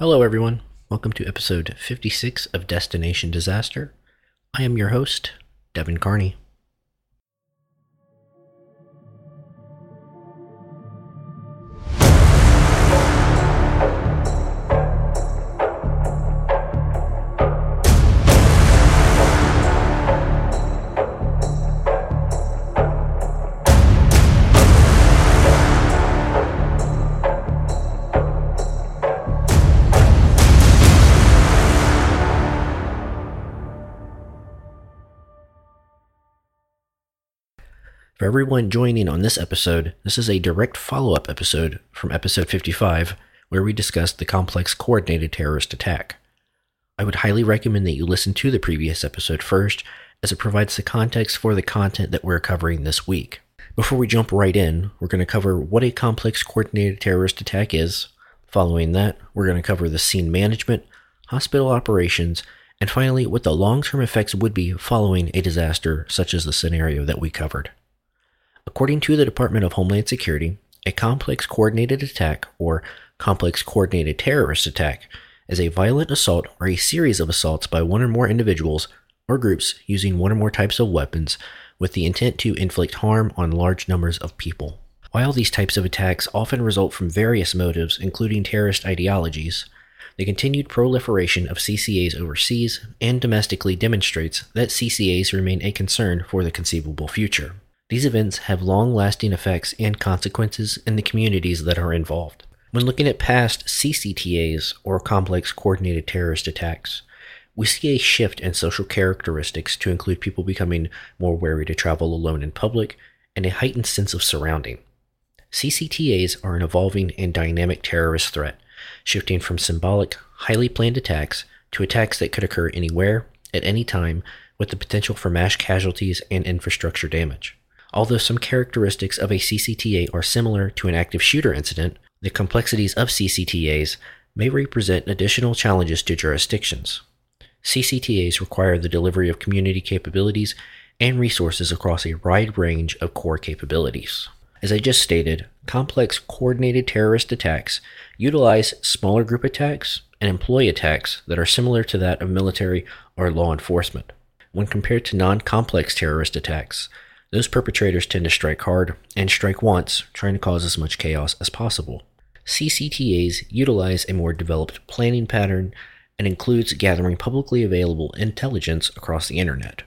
Hello, everyone. Welcome to episode 56 of Destination Disaster. I am your host, Devin Carney. For everyone joining on this episode, this is a direct follow up episode from episode 55, where we discussed the complex coordinated terrorist attack. I would highly recommend that you listen to the previous episode first, as it provides the context for the content that we're covering this week. Before we jump right in, we're going to cover what a complex coordinated terrorist attack is. Following that, we're going to cover the scene management, hospital operations, and finally, what the long term effects would be following a disaster such as the scenario that we covered. According to the Department of Homeland Security, a complex coordinated attack or complex coordinated terrorist attack is a violent assault or a series of assaults by one or more individuals or groups using one or more types of weapons with the intent to inflict harm on large numbers of people. While these types of attacks often result from various motives, including terrorist ideologies, the continued proliferation of CCAs overseas and domestically demonstrates that CCAs remain a concern for the conceivable future. These events have long lasting effects and consequences in the communities that are involved. When looking at past CCTAs, or complex coordinated terrorist attacks, we see a shift in social characteristics to include people becoming more wary to travel alone in public and a heightened sense of surrounding. CCTAs are an evolving and dynamic terrorist threat, shifting from symbolic, highly planned attacks to attacks that could occur anywhere, at any time, with the potential for mass casualties and infrastructure damage. Although some characteristics of a CCTA are similar to an active shooter incident, the complexities of CCTAs may represent additional challenges to jurisdictions. CCTAs require the delivery of community capabilities and resources across a wide range of core capabilities. As I just stated, complex coordinated terrorist attacks utilize smaller group attacks and employee attacks that are similar to that of military or law enforcement. When compared to non complex terrorist attacks, those perpetrators tend to strike hard and strike once, trying to cause as much chaos as possible. CCTAs utilize a more developed planning pattern and includes gathering publicly available intelligence across the internet.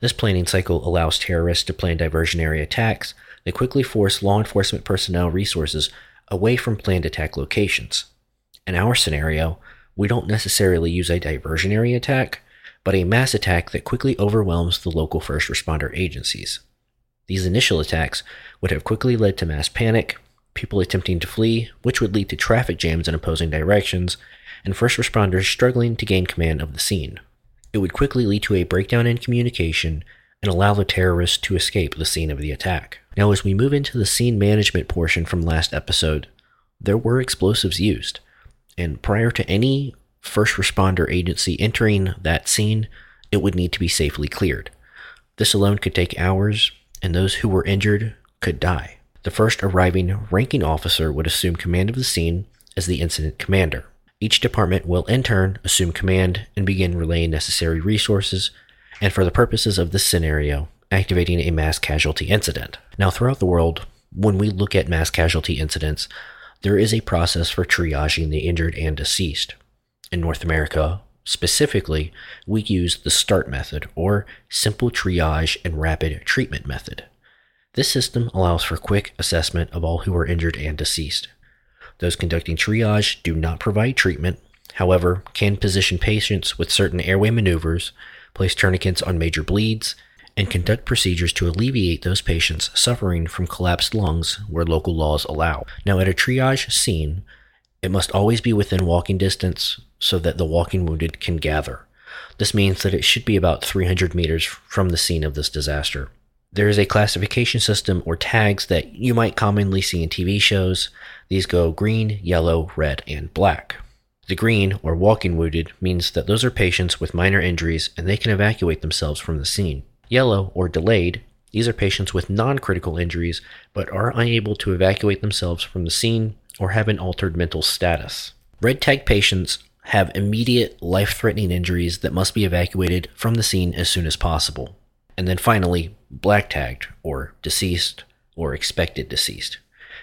This planning cycle allows terrorists to plan diversionary attacks that quickly force law enforcement personnel resources away from planned attack locations. In our scenario, we don't necessarily use a diversionary attack, but a mass attack that quickly overwhelms the local first responder agencies. These initial attacks would have quickly led to mass panic, people attempting to flee, which would lead to traffic jams in opposing directions, and first responders struggling to gain command of the scene. It would quickly lead to a breakdown in communication and allow the terrorists to escape the scene of the attack. Now, as we move into the scene management portion from last episode, there were explosives used, and prior to any first responder agency entering that scene, it would need to be safely cleared. This alone could take hours, and those who were injured could die. The first arriving ranking officer would assume command of the scene as the incident commander. Each department will in turn assume command and begin relaying necessary resources, and for the purposes of this scenario, activating a mass casualty incident. Now, throughout the world, when we look at mass casualty incidents, there is a process for triaging the injured and deceased. In North America, specifically, we use the START method, or Simple Triage and Rapid Treatment Method. This system allows for quick assessment of all who are injured and deceased. Those conducting triage do not provide treatment, however, can position patients with certain airway maneuvers, place tourniquets on major bleeds, and conduct procedures to alleviate those patients suffering from collapsed lungs where local laws allow. Now, at a triage scene, it must always be within walking distance so that the walking wounded can gather. This means that it should be about 300 meters from the scene of this disaster. There is a classification system or tags that you might commonly see in TV shows. These go green, yellow, red, and black. The green, or walking wounded, means that those are patients with minor injuries and they can evacuate themselves from the scene. Yellow, or delayed, these are patients with non critical injuries but are unable to evacuate themselves from the scene or have an altered mental status. Red tag patients have immediate life threatening injuries that must be evacuated from the scene as soon as possible. And then finally, black tagged, or deceased, or expected deceased.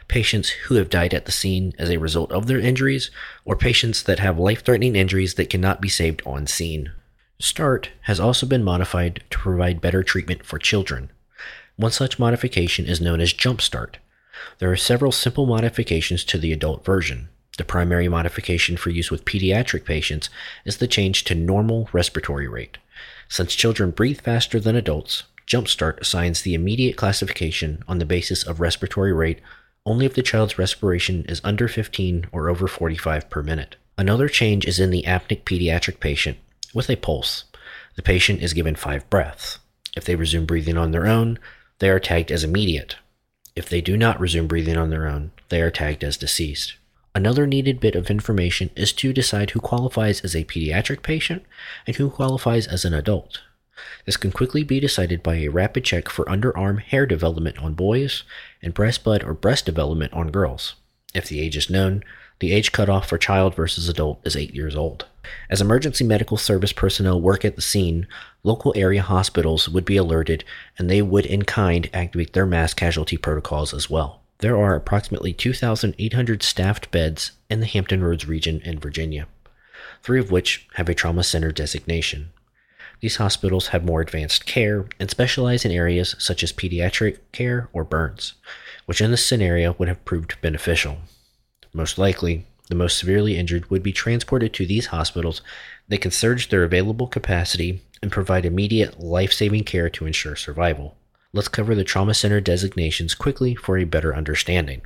Patients who have died at the scene as a result of their injuries, or patients that have life threatening injuries that cannot be saved on scene. START has also been modified to provide better treatment for children. One such modification is known as Jump Start. There are several simple modifications to the adult version. The primary modification for use with pediatric patients is the change to normal respiratory rate. Since children breathe faster than adults, Jumpstart assigns the immediate classification on the basis of respiratory rate only if the child's respiration is under 15 or over 45 per minute. Another change is in the apneic pediatric patient with a pulse. The patient is given five breaths. If they resume breathing on their own, they are tagged as immediate. If they do not resume breathing on their own, they are tagged as deceased. Another needed bit of information is to decide who qualifies as a pediatric patient and who qualifies as an adult. This can quickly be decided by a rapid check for underarm hair development on boys and breast bud or breast development on girls. If the age is known, the age cutoff for child versus adult is 8 years old. As emergency medical service personnel work at the scene, local area hospitals would be alerted and they would in kind activate their mass casualty protocols as well. There are approximately 2,800 staffed beds in the Hampton Roads region in Virginia, three of which have a trauma center designation. These hospitals have more advanced care and specialize in areas such as pediatric care or burns, which in this scenario would have proved beneficial. Most likely, the most severely injured would be transported to these hospitals that can surge their available capacity and provide immediate life saving care to ensure survival. Let's cover the trauma center designations quickly for a better understanding.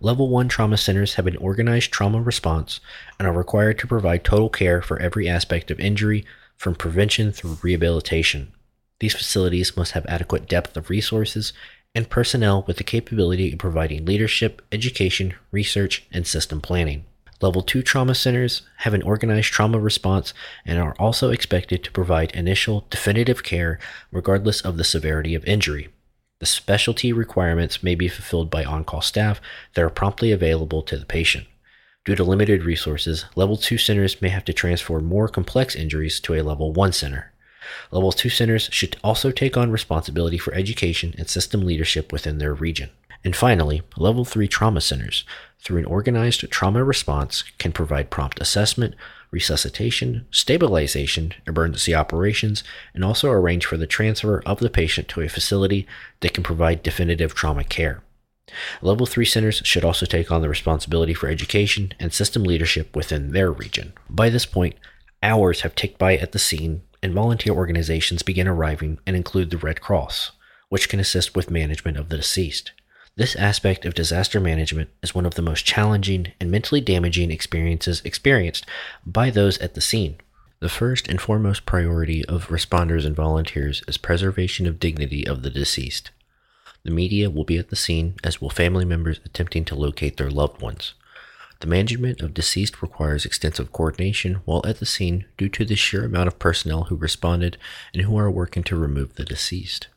Level 1 trauma centers have an organized trauma response and are required to provide total care for every aspect of injury, from prevention through rehabilitation. These facilities must have adequate depth of resources and personnel with the capability of providing leadership, education, research, and system planning. Level 2 trauma centers have an organized trauma response and are also expected to provide initial definitive care regardless of the severity of injury. The specialty requirements may be fulfilled by on call staff that are promptly available to the patient. Due to limited resources, Level 2 centers may have to transfer more complex injuries to a Level 1 center. Level 2 centers should also take on responsibility for education and system leadership within their region. And finally, Level 3 trauma centers, through an organized trauma response, can provide prompt assessment, resuscitation, stabilization, emergency operations, and also arrange for the transfer of the patient to a facility that can provide definitive trauma care. Level 3 centers should also take on the responsibility for education and system leadership within their region. By this point, hours have ticked by at the scene, and volunteer organizations begin arriving and include the Red Cross, which can assist with management of the deceased. This aspect of disaster management is one of the most challenging and mentally damaging experiences experienced by those at the scene. The first and foremost priority of responders and volunteers is preservation of dignity of the deceased. The media will be at the scene, as will family members attempting to locate their loved ones. The management of deceased requires extensive coordination while at the scene due to the sheer amount of personnel who responded and who are working to remove the deceased.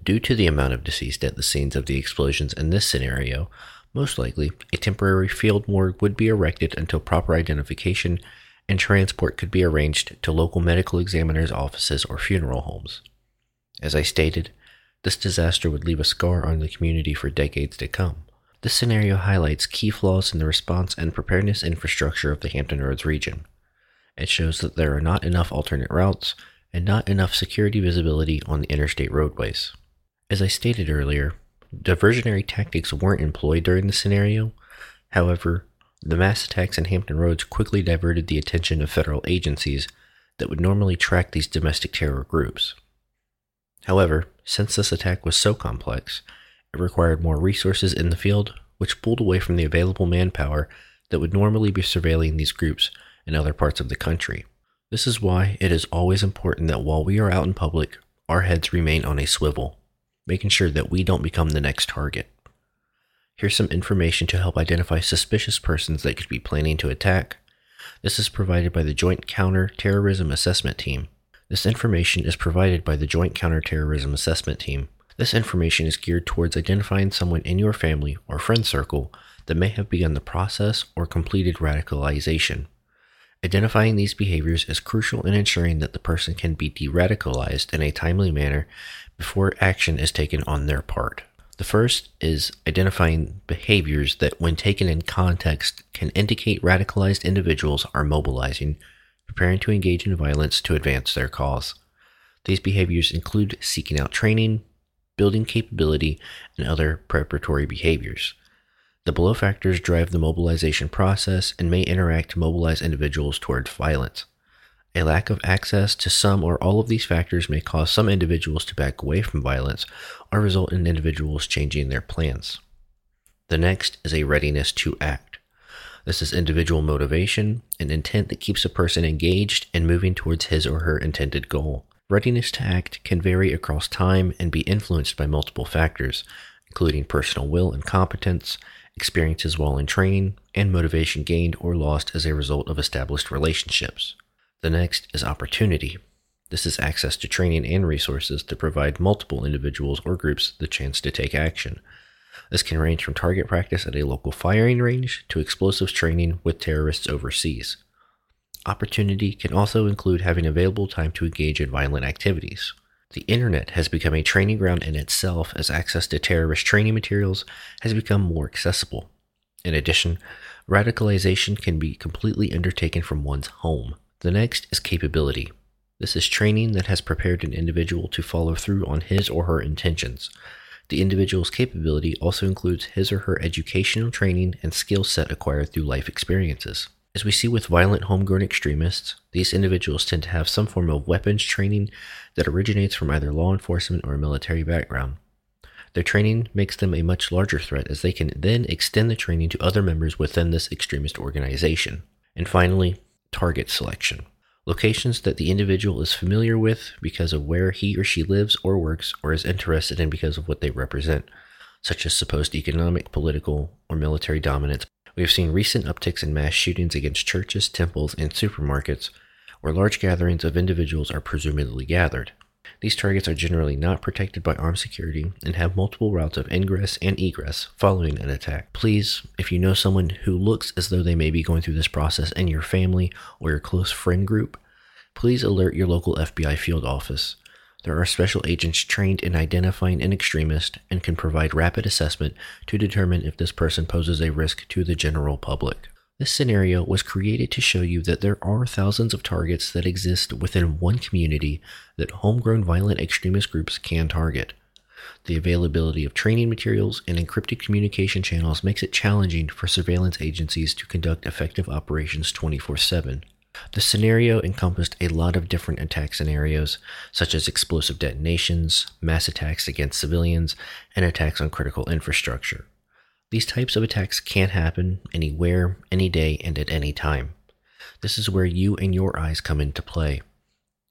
Due to the amount of deceased at the scenes of the explosions in this scenario, most likely a temporary field morgue would be erected until proper identification and transport could be arranged to local medical examiners' offices or funeral homes. As I stated, this disaster would leave a scar on the community for decades to come. This scenario highlights key flaws in the response and preparedness infrastructure of the Hampton Roads region. It shows that there are not enough alternate routes and not enough security visibility on the interstate roadways. As I stated earlier, diversionary tactics weren't employed during the scenario. However, the mass attacks in Hampton Roads quickly diverted the attention of federal agencies that would normally track these domestic terror groups. However, since this attack was so complex, it required more resources in the field, which pulled away from the available manpower that would normally be surveilling these groups in other parts of the country. This is why it is always important that while we are out in public, our heads remain on a swivel, making sure that we don't become the next target. Here's some information to help identify suspicious persons that could be planning to attack. This is provided by the Joint Counter-Terrorism Assessment Team. This information is provided by the Joint Counterterrorism Assessment Team. This information is geared towards identifying someone in your family or friend circle that may have begun the process or completed radicalization. Identifying these behaviors is crucial in ensuring that the person can be de radicalized in a timely manner before action is taken on their part. The first is identifying behaviors that, when taken in context, can indicate radicalized individuals are mobilizing, preparing to engage in violence to advance their cause. These behaviors include seeking out training, building capability, and other preparatory behaviors. The below factors drive the mobilization process and may interact to mobilize individuals towards violence. A lack of access to some or all of these factors may cause some individuals to back away from violence or result in individuals changing their plans. The next is a readiness to act. This is individual motivation and intent that keeps a person engaged and moving towards his or her intended goal. Readiness to act can vary across time and be influenced by multiple factors, including personal will and competence, experiences while in training, and motivation gained or lost as a result of established relationships. The next is opportunity. This is access to training and resources to provide multiple individuals or groups the chance to take action. This can range from target practice at a local firing range to explosives training with terrorists overseas. Opportunity can also include having available time to engage in violent activities. The internet has become a training ground in itself as access to terrorist training materials has become more accessible. In addition, radicalization can be completely undertaken from one's home. The next is capability. This is training that has prepared an individual to follow through on his or her intentions. The individual's capability also includes his or her educational training and skill set acquired through life experiences. As we see with violent homegrown extremists, these individuals tend to have some form of weapons training that originates from either law enforcement or a military background. Their training makes them a much larger threat as they can then extend the training to other members within this extremist organization. And finally, target selection. Locations that the individual is familiar with because of where he or she lives or works or is interested in because of what they represent, such as supposed economic, political, or military dominance. We have seen recent upticks in mass shootings against churches, temples, and supermarkets, where large gatherings of individuals are presumably gathered. These targets are generally not protected by armed security and have multiple routes of ingress and egress following an attack. Please, if you know someone who looks as though they may be going through this process in your family or your close friend group, please alert your local FBI field office. There are special agents trained in identifying an extremist and can provide rapid assessment to determine if this person poses a risk to the general public. This scenario was created to show you that there are thousands of targets that exist within one community that homegrown violent extremist groups can target. The availability of training materials and encrypted communication channels makes it challenging for surveillance agencies to conduct effective operations 24 7. The scenario encompassed a lot of different attack scenarios, such as explosive detonations, mass attacks against civilians, and attacks on critical infrastructure. These types of attacks can happen anywhere, any day, and at any time. This is where you and your eyes come into play.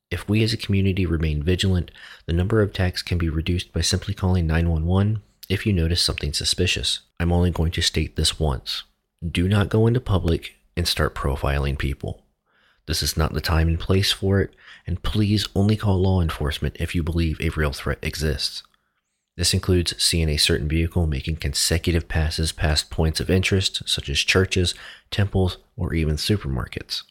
If we as a community remain vigilant, the number of attacks can be reduced by simply calling 911 if you notice something suspicious. I'm only going to state this once. Do not go into public and start profiling people. This is not the time and place for it, and please only call law enforcement if you believe a real threat exists. This includes seeing a certain vehicle making consecutive passes past points of interest, such as churches, temples, or even supermarkets.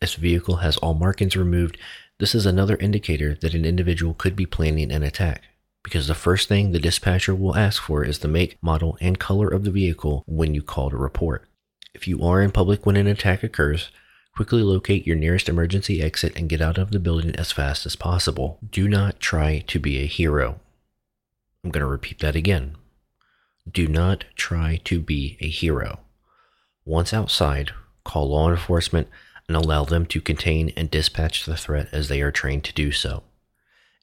If the vehicle has all markings removed, this is another indicator that an individual could be planning an attack, because the first thing the dispatcher will ask for is the make, model, and color of the vehicle when you call to report. If you are in public when an attack occurs, quickly locate your nearest emergency exit and get out of the building as fast as possible. Do not try to be a hero. I'm going to repeat that again. Do not try to be a hero. Once outside, call law enforcement and allow them to contain and dispatch the threat as they are trained to do so.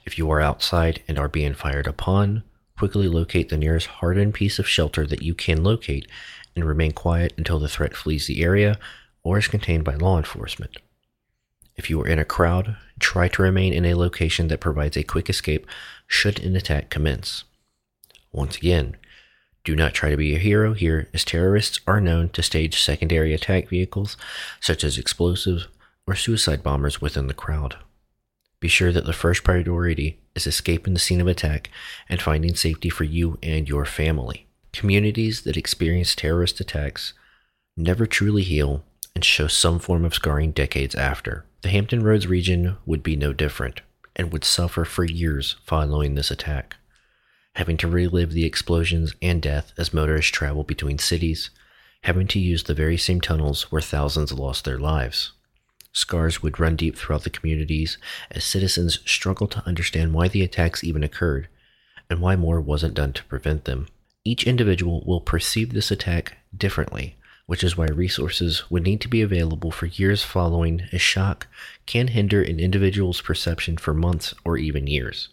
If you are outside and are being fired upon, quickly locate the nearest hardened piece of shelter that you can locate and remain quiet until the threat flees the area or is contained by law enforcement. If you are in a crowd, try to remain in a location that provides a quick escape should an attack commence. Once again, do not try to be a hero here, as terrorists are known to stage secondary attack vehicles, such as explosives or suicide bombers, within the crowd. Be sure that the first priority is escaping the scene of attack and finding safety for you and your family. Communities that experience terrorist attacks never truly heal and show some form of scarring decades after. The Hampton Roads region would be no different and would suffer for years following this attack, having to relive the explosions and death as motorists travel between cities, having to use the very same tunnels where thousands lost their lives. Scars would run deep throughout the communities as citizens struggled to understand why the attacks even occurred and why more wasn't done to prevent them. Each individual will perceive this attack differently, which is why resources would need to be available for years following a shock can hinder an individual's perception for months or even years.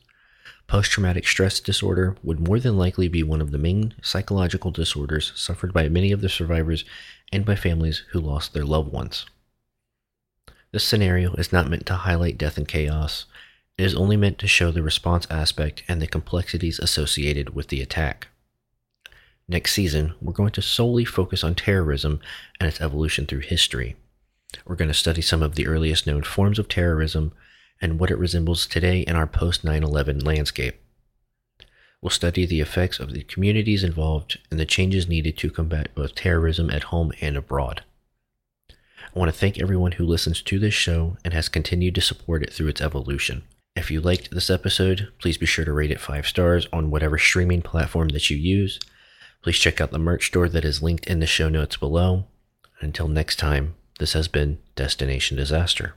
Post traumatic stress disorder would more than likely be one of the main psychological disorders suffered by many of the survivors and by families who lost their loved ones. This scenario is not meant to highlight death and chaos. It is only meant to show the response aspect and the complexities associated with the attack. Next season, we're going to solely focus on terrorism and its evolution through history. We're going to study some of the earliest known forms of terrorism and what it resembles today in our post 9 11 landscape. We'll study the effects of the communities involved and the changes needed to combat both terrorism at home and abroad. I want to thank everyone who listens to this show and has continued to support it through its evolution. If you liked this episode, please be sure to rate it five stars on whatever streaming platform that you use. Please check out the merch store that is linked in the show notes below. Until next time, this has been Destination Disaster.